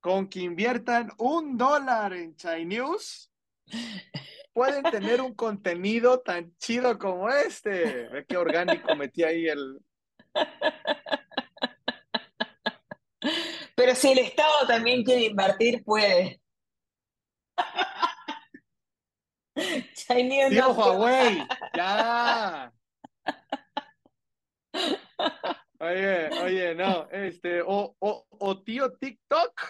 con que inviertan un dólar en China News, pueden tener un contenido tan chido como este? Ve qué orgánico metí ahí el. Pero si el Estado también quiere invertir, puede. Tío Huawei, ya. Oye, oye, no, este, o, o, o tío TikTok.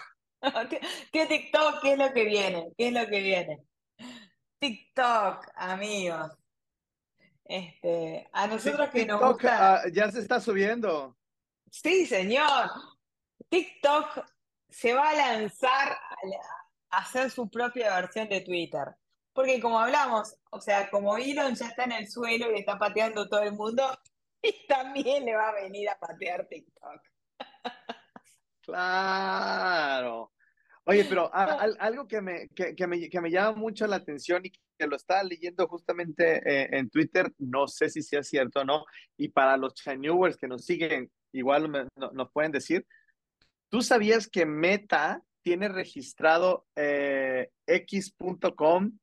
tío, TikTok, ¿qué es lo que viene? ¿Qué es lo que viene? TikTok, amigos. Este, a nosotros que nos gusta. Ah, ya se está subiendo. Sí, señor. TikTok se va a lanzar a hacer su propia versión de Twitter. Porque como hablamos, o sea, como Elon ya está en el suelo y está pateando todo el mundo, y también le va a venir a patear TikTok. Claro. Oye, pero algo que me, que, me, que me llama mucho la atención y que lo estaba leyendo justamente eh, en Twitter, no sé si sea cierto o no, y para los Chinewers que nos siguen, igual nos pueden decir, ¿tú sabías que Meta tiene registrado eh, x.com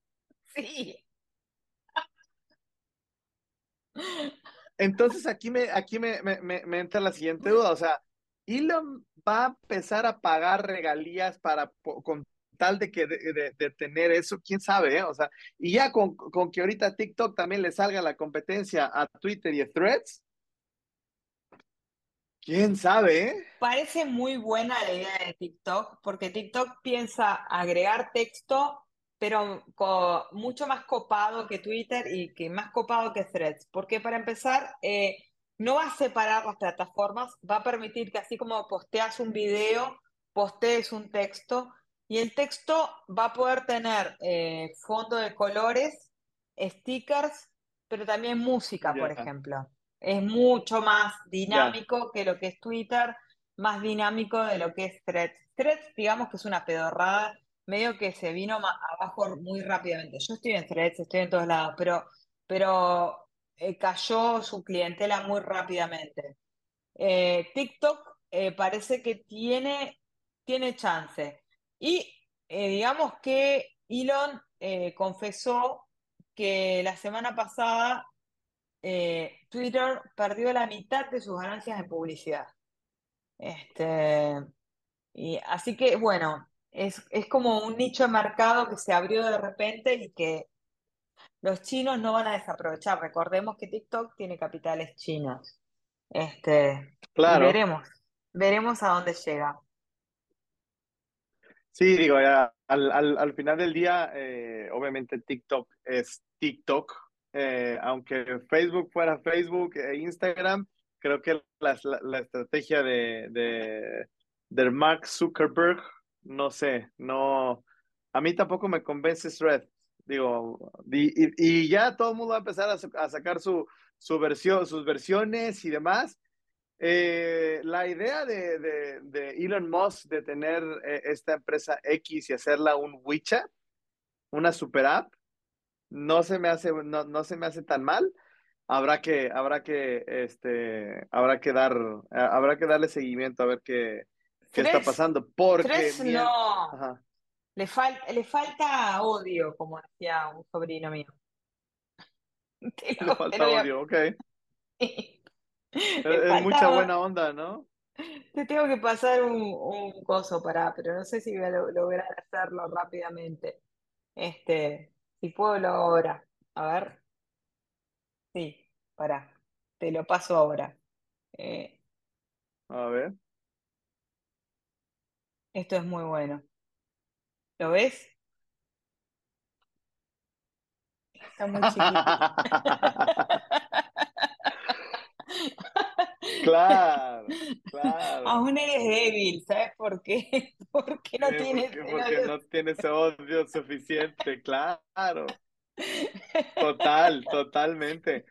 Sí. Entonces aquí me, aquí me, me, entra la siguiente duda, o sea, Elon va a empezar a pagar regalías para con tal de que de, tener eso, quién sabe, ¿eh? o sea, y ya con, con, que ahorita TikTok también le salga la competencia a Twitter y a Threads, quién sabe, ¿eh? Parece muy buena la idea de TikTok, porque TikTok piensa agregar texto pero mucho más copado que Twitter y que más copado que Threads, porque para empezar, eh, no va a separar las plataformas, va a permitir que así como posteas un video, postees un texto, y el texto va a poder tener eh, fondo de colores, stickers, pero también música, por ejemplo. Es mucho más dinámico que lo que es Twitter, más dinámico de lo que es Threads. Threads, digamos que es una pedorrada medio que se vino abajo muy rápidamente. Yo estoy en threads, estoy en todos lados, pero, pero eh, cayó su clientela muy rápidamente. Eh, TikTok eh, parece que tiene, tiene chance. Y digamos que Elon confesó que la semana pasada Twitter perdió la mitad de sus ganancias en publicidad. Este, y, así que, bueno, es, como un nicho de mercado que se abrió de repente y que los chinos no van a desaprovechar. Recordemos que TikTok tiene capitales chinos. Este, claro. veremos, veremos a dónde llega. Sí, digo, ya, al, final del día, eh, obviamente TikTok es TikTok. Eh, aunque Facebook fuera Facebook e Instagram, creo que la, estrategia de, de, de Mark Zuckerberg no sé, no, a mí tampoco me convence Thread. Digo, y, ya todo el mundo va a empezar a, sacar su, su versión, sus versiones y demás. Eh, la idea de, de, Elon Musk de tener eh, esta empresa X y hacerla un WeChat, una super app, no se me hace, no, no se me hace tan mal. Habrá que, habrá que, este, habrá que dar, habrá que darle seguimiento a ver qué, qué está pasando. Porque no. Le, le falta odio, como decía un sobrino mío. le falta odio, ok. es, mucha buena onda, ¿no? Te tengo que pasar un, un coso para, pero no sé si voy a lograr hacerlo rápidamente. Este, si puedo lo ahora. A ver. Sí, para. Te lo paso ahora. Eh, a ver. Esto es muy bueno. ¿Lo ves? Está muy chiquito. Claro, claro. Aún eres débil, ¿sabes por qué? Porque no tienes porque, no tienes odio suficiente, claro. Total, totalmente.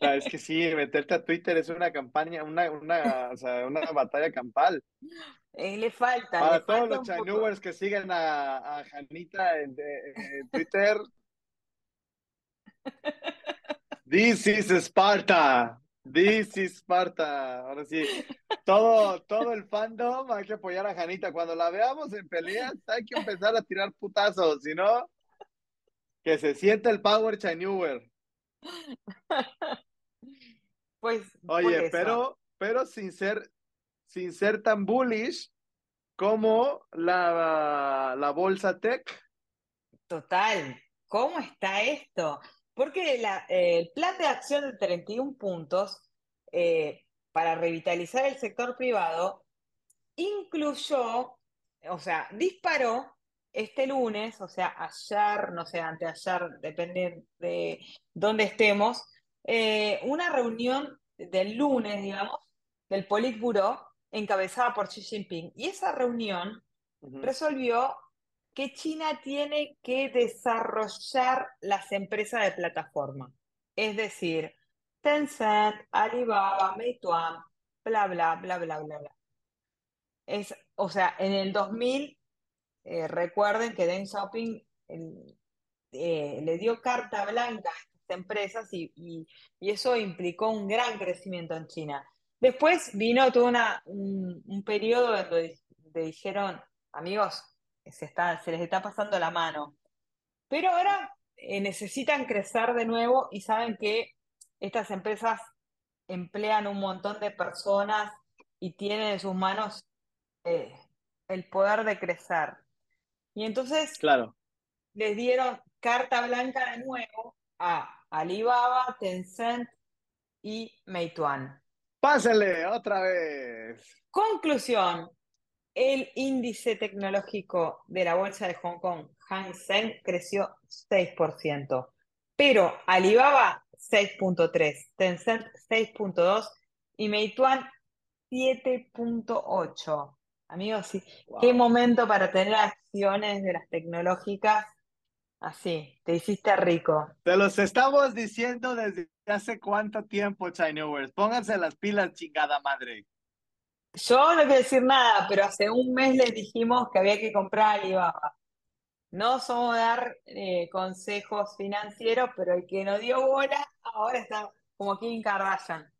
O es que sí, meterte a Twitter es una campaña, una, una, o sea, una batalla campal. Eh, le falta. Para todos los Chanewers que siguen a, a Janita en, Twitter. This is Sparta. This is Sparta. Ahora sí, todo, todo el fandom hay que apoyar a Janita. Cuando la veamos en peleas, hay que empezar a tirar putazos, si no, Que se sienta el Power Chanewer. Pues, Oye, pero, pero sin ser, sin ser tan bullish como la, la bolsa tech. Total, ¿cómo está esto? Porque la, el plan de acción de 31 puntos eh, para revitalizar el sector privado incluyó, o sea, disparó este lunes, o sea, ayer, no sé, anteayer, depende de dónde estemos, eh, una reunión del lunes, digamos, del Politburo, encabezada por Xi Jinping. Y esa reunión resolvió que China tiene que desarrollar las empresas de plataforma. Es decir, Tencent, Alibaba, Meituan, bla, bla, bla, bla, bla, bla. Es, o sea, en el 2000 eh, recuerden que Deng Xiaoping eh, le dio carta blanca a estas empresas y, eso implicó un gran crecimiento en China. Después vino todo un, periodo donde, dijeron, amigos, se les está pasando la mano. Pero ahora eh, necesitan crecer de nuevo y saben que estas empresas emplean un montón de personas y tienen en sus manos el poder de crecer. Y entonces claro. les dieron carta blanca de nuevo a Alibaba, Tencent y Meituan. Pásale otra vez. Conclusión. El índice tecnológico de la bolsa de Hong Kong, Hang Seng, creció 6%, pero Alibaba 6.3, Tencent 6.2 y Meituan 7.8. Amigos, sí. Qué momento para tener de las tecnológicas. Así, te hiciste rico. Te los estamos diciendo desde hace cuánto tiempo, Chinewers. Pónganse las pilas, chingada madre. Yo no quiero decir nada, pero hace un mes les dijimos que había que comprar Alibaba. No somos dar eh, consejos financieros, pero el que nos dio bola ahora está como Kim Kardashian.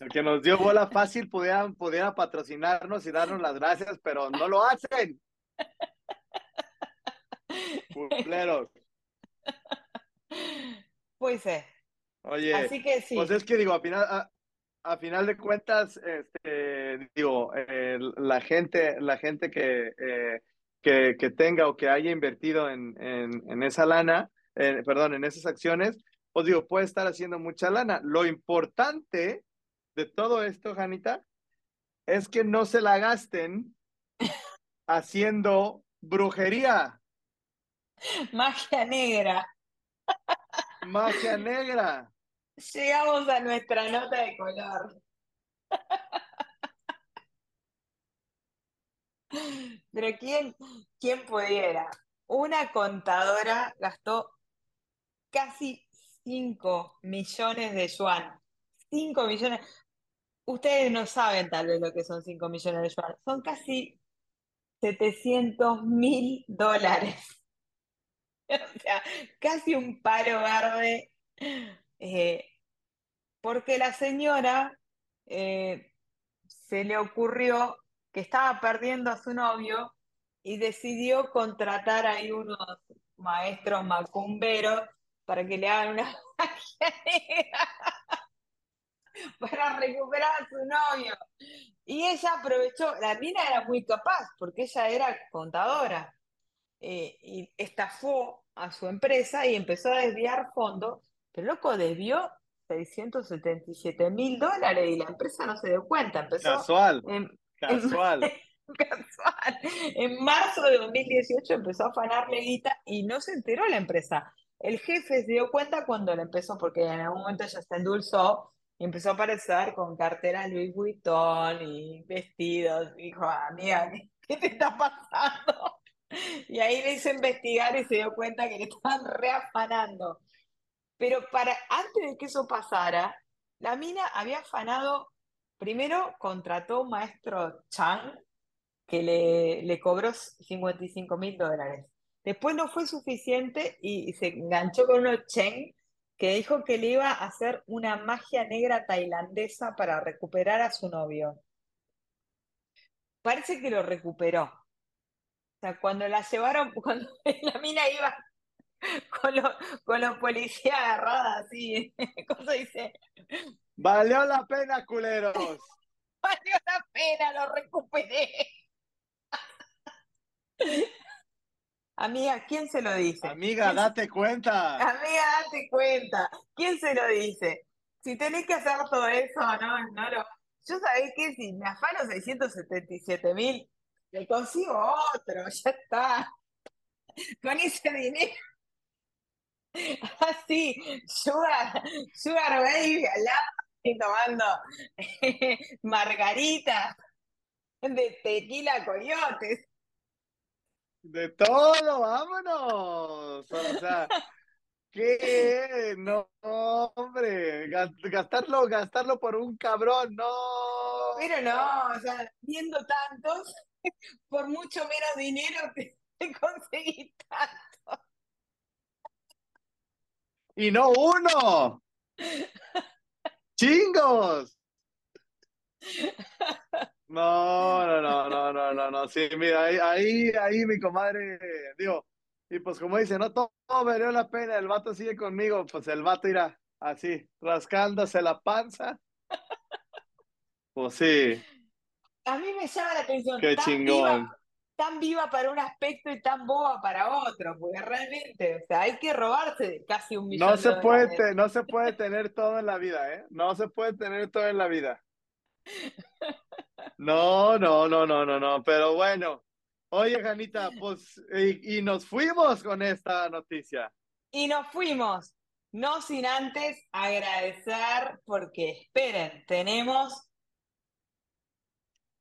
El que nos dio bola fácil pudiera, pudiera patrocinarnos y darnos las gracias, pero no lo hacen. Pues sí. Oye, Así que sí. pues es que digo, a final, a, final de cuentas, este, digo, eh, la gente, la gente que, eh, que, que, tenga o que haya invertido en, en, esa lana, perdón, en esas acciones, pues digo, puede estar haciendo mucha lana. Lo importante de todo esto, Janita, es que no se la gasten haciendo brujería. Magia negra. Magia negra. Llegamos a nuestra nota de color. Pero ¿quién, quién pudiera? Una contadora gastó casi 5 millones de yuan. 5 millones. Ustedes no saben tal vez lo que son 5 millones de yuan. Son casi 700 mil dólares. o sea, casi un paro verde. Eh, porque la señora eh, se le ocurrió que estaba perdiendo a su novio y decidió contratar ahí unos maestros macumberos para que le hagan una magia para recuperar a su novio. Y ella aprovechó, la mina era muy capaz, porque ella era contadora, eh, y estafó a su empresa y empezó a desviar fondos, pero loco desvió 677 mil dólares y la empresa no se dio cuenta. Empezó casual, casual. casual. En marzo de 2018 empezó a afanarle guita y no se enteró la empresa. El jefe se dio cuenta cuando le empezó, porque en algún momento ya se endulzó empezó a aparecer con carteras Louis Vuitton y vestidos. dijo, amiga, ¿qué te está pasando? Y ahí le hizo investigar y se dio cuenta que le estaban reafanando. Pero para, antes de que eso pasara, la mina había afanado, primero contrató un maestro Chang, que le, le cobró 55 mil dólares. Después no fue suficiente y, se enganchó con uno Cheng, que dijo que le iba a hacer una magia negra tailandesa para recuperar a su novio. Parece que lo recuperó. O sea, cuando la llevaron, cuando la mina iba con, los, con los policías agarrados así. ¿Cómo dice? Valió la pena, culeros. Valió la pena, lo recuperé. Amiga, ¿quién se lo dice? Amiga, date cuenta. Amiga, date cuenta. ¿Quién se lo dice? Si tenés que hacer todo eso, no, no lo. Yo sabés que si me afano 677 mil, le consigo otro, ya está. Con ese dinero. Así, sugar, sugar baby al lado y tomando margaritas de tequila coyotes. De todo, vámonos. O sea, ¿qué? No, hombre, gastarlo, gastarlo por un cabrón, no. Pero no, o sea, viendo tantos, por mucho menos dinero te, conseguí tanto. Y no uno. ¡Chingos! No, no, no, no, no, no, no. Sí, mira, ahí, ahí, ahí mi comadre, digo, y pues como dice, no todo, valió la pena, el vato sigue conmigo, pues el vato irá así, rascándose la panza. Pues sí. A mí me llama la atención. Qué tan chingón. Viva, tan viva para un aspecto y tan boba para otro, porque realmente, o sea, hay que robarse casi un millón No de se puede, dólares. te- no se puede tener todo en la vida, ¿eh? No se puede tener todo en la vida. No, no, no, no, no, no. Pero bueno, oye, Janita, pues, y, y nos fuimos con esta noticia. Y nos fuimos, no sin antes agradecer, porque esperen, tenemos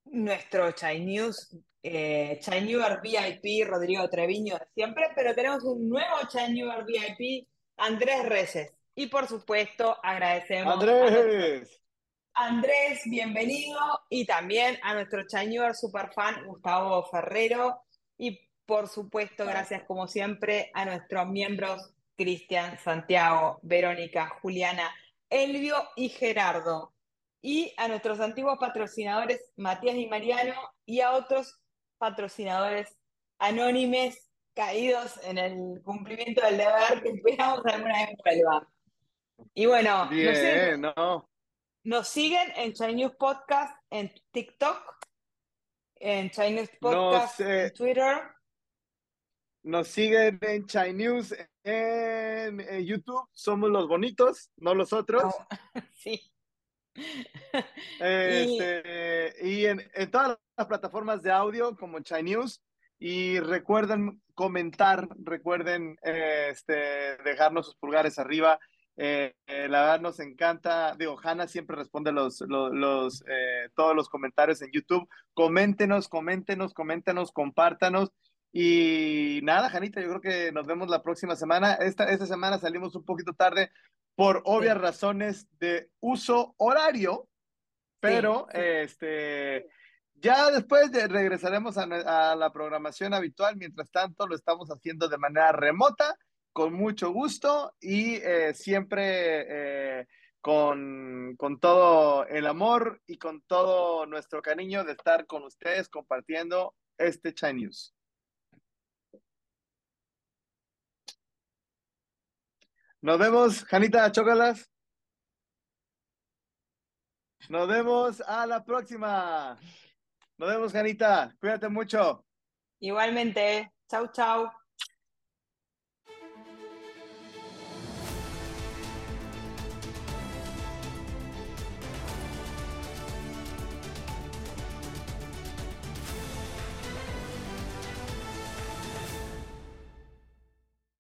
nuestro Chai News, eh, Chai Newer VIP, Rodrigo Treviño de siempre, pero tenemos un nuevo Chai Newer VIP, Andrés Reyes. Y por supuesto, agradecemos Andrés, Andrés, bienvenido, y también a nuestro Chañuer superfan Gustavo Ferrero, y por supuesto, gracias como siempre a nuestros miembros Cristian, Santiago, Verónica, Juliana, Elvio y Gerardo, y a nuestros antiguos patrocinadores Matías y Mariano, y a otros patrocinadores anónimes caídos en el cumplimiento del deber que esperamos alguna vez vuelvan. Y bueno, no sé, bien, ¿no? Nos siguen en Chinese Podcast en TikTok, en Chinese Nos, Podcast eh, en Twitter. Nos siguen en Chai News en, en YouTube. Somos los bonitos, no los otros. No, sí. Este, y en, en todas las plataformas de audio como Chai News. Y recuerden comentar, recuerden eh, este, dejarnos sus pulgares arriba. Eh, eh, la verdad nos encanta. Digo, Hanna siempre responde los, los, los, eh, todos los comentarios en YouTube. Coméntenos, coméntenos, coméntenos, compártanos. Y nada, Janita, yo creo que nos vemos la próxima semana. Esta, esta semana salimos un poquito tarde por obvias Sí. razones de uso horario, pero sí. este ya después de- regresaremos a la programación habitual. Mientras tanto, lo estamos haciendo de manera remota, con mucho gusto y eh, siempre eh, con, con todo el amor y con todo nuestro cariño de estar con ustedes compartiendo este Chai News. Nos vemos, Janita Chócalas. Nos vemos a la próxima. Nos vemos, Janita. Cuídate mucho. Igualmente, chau, chau.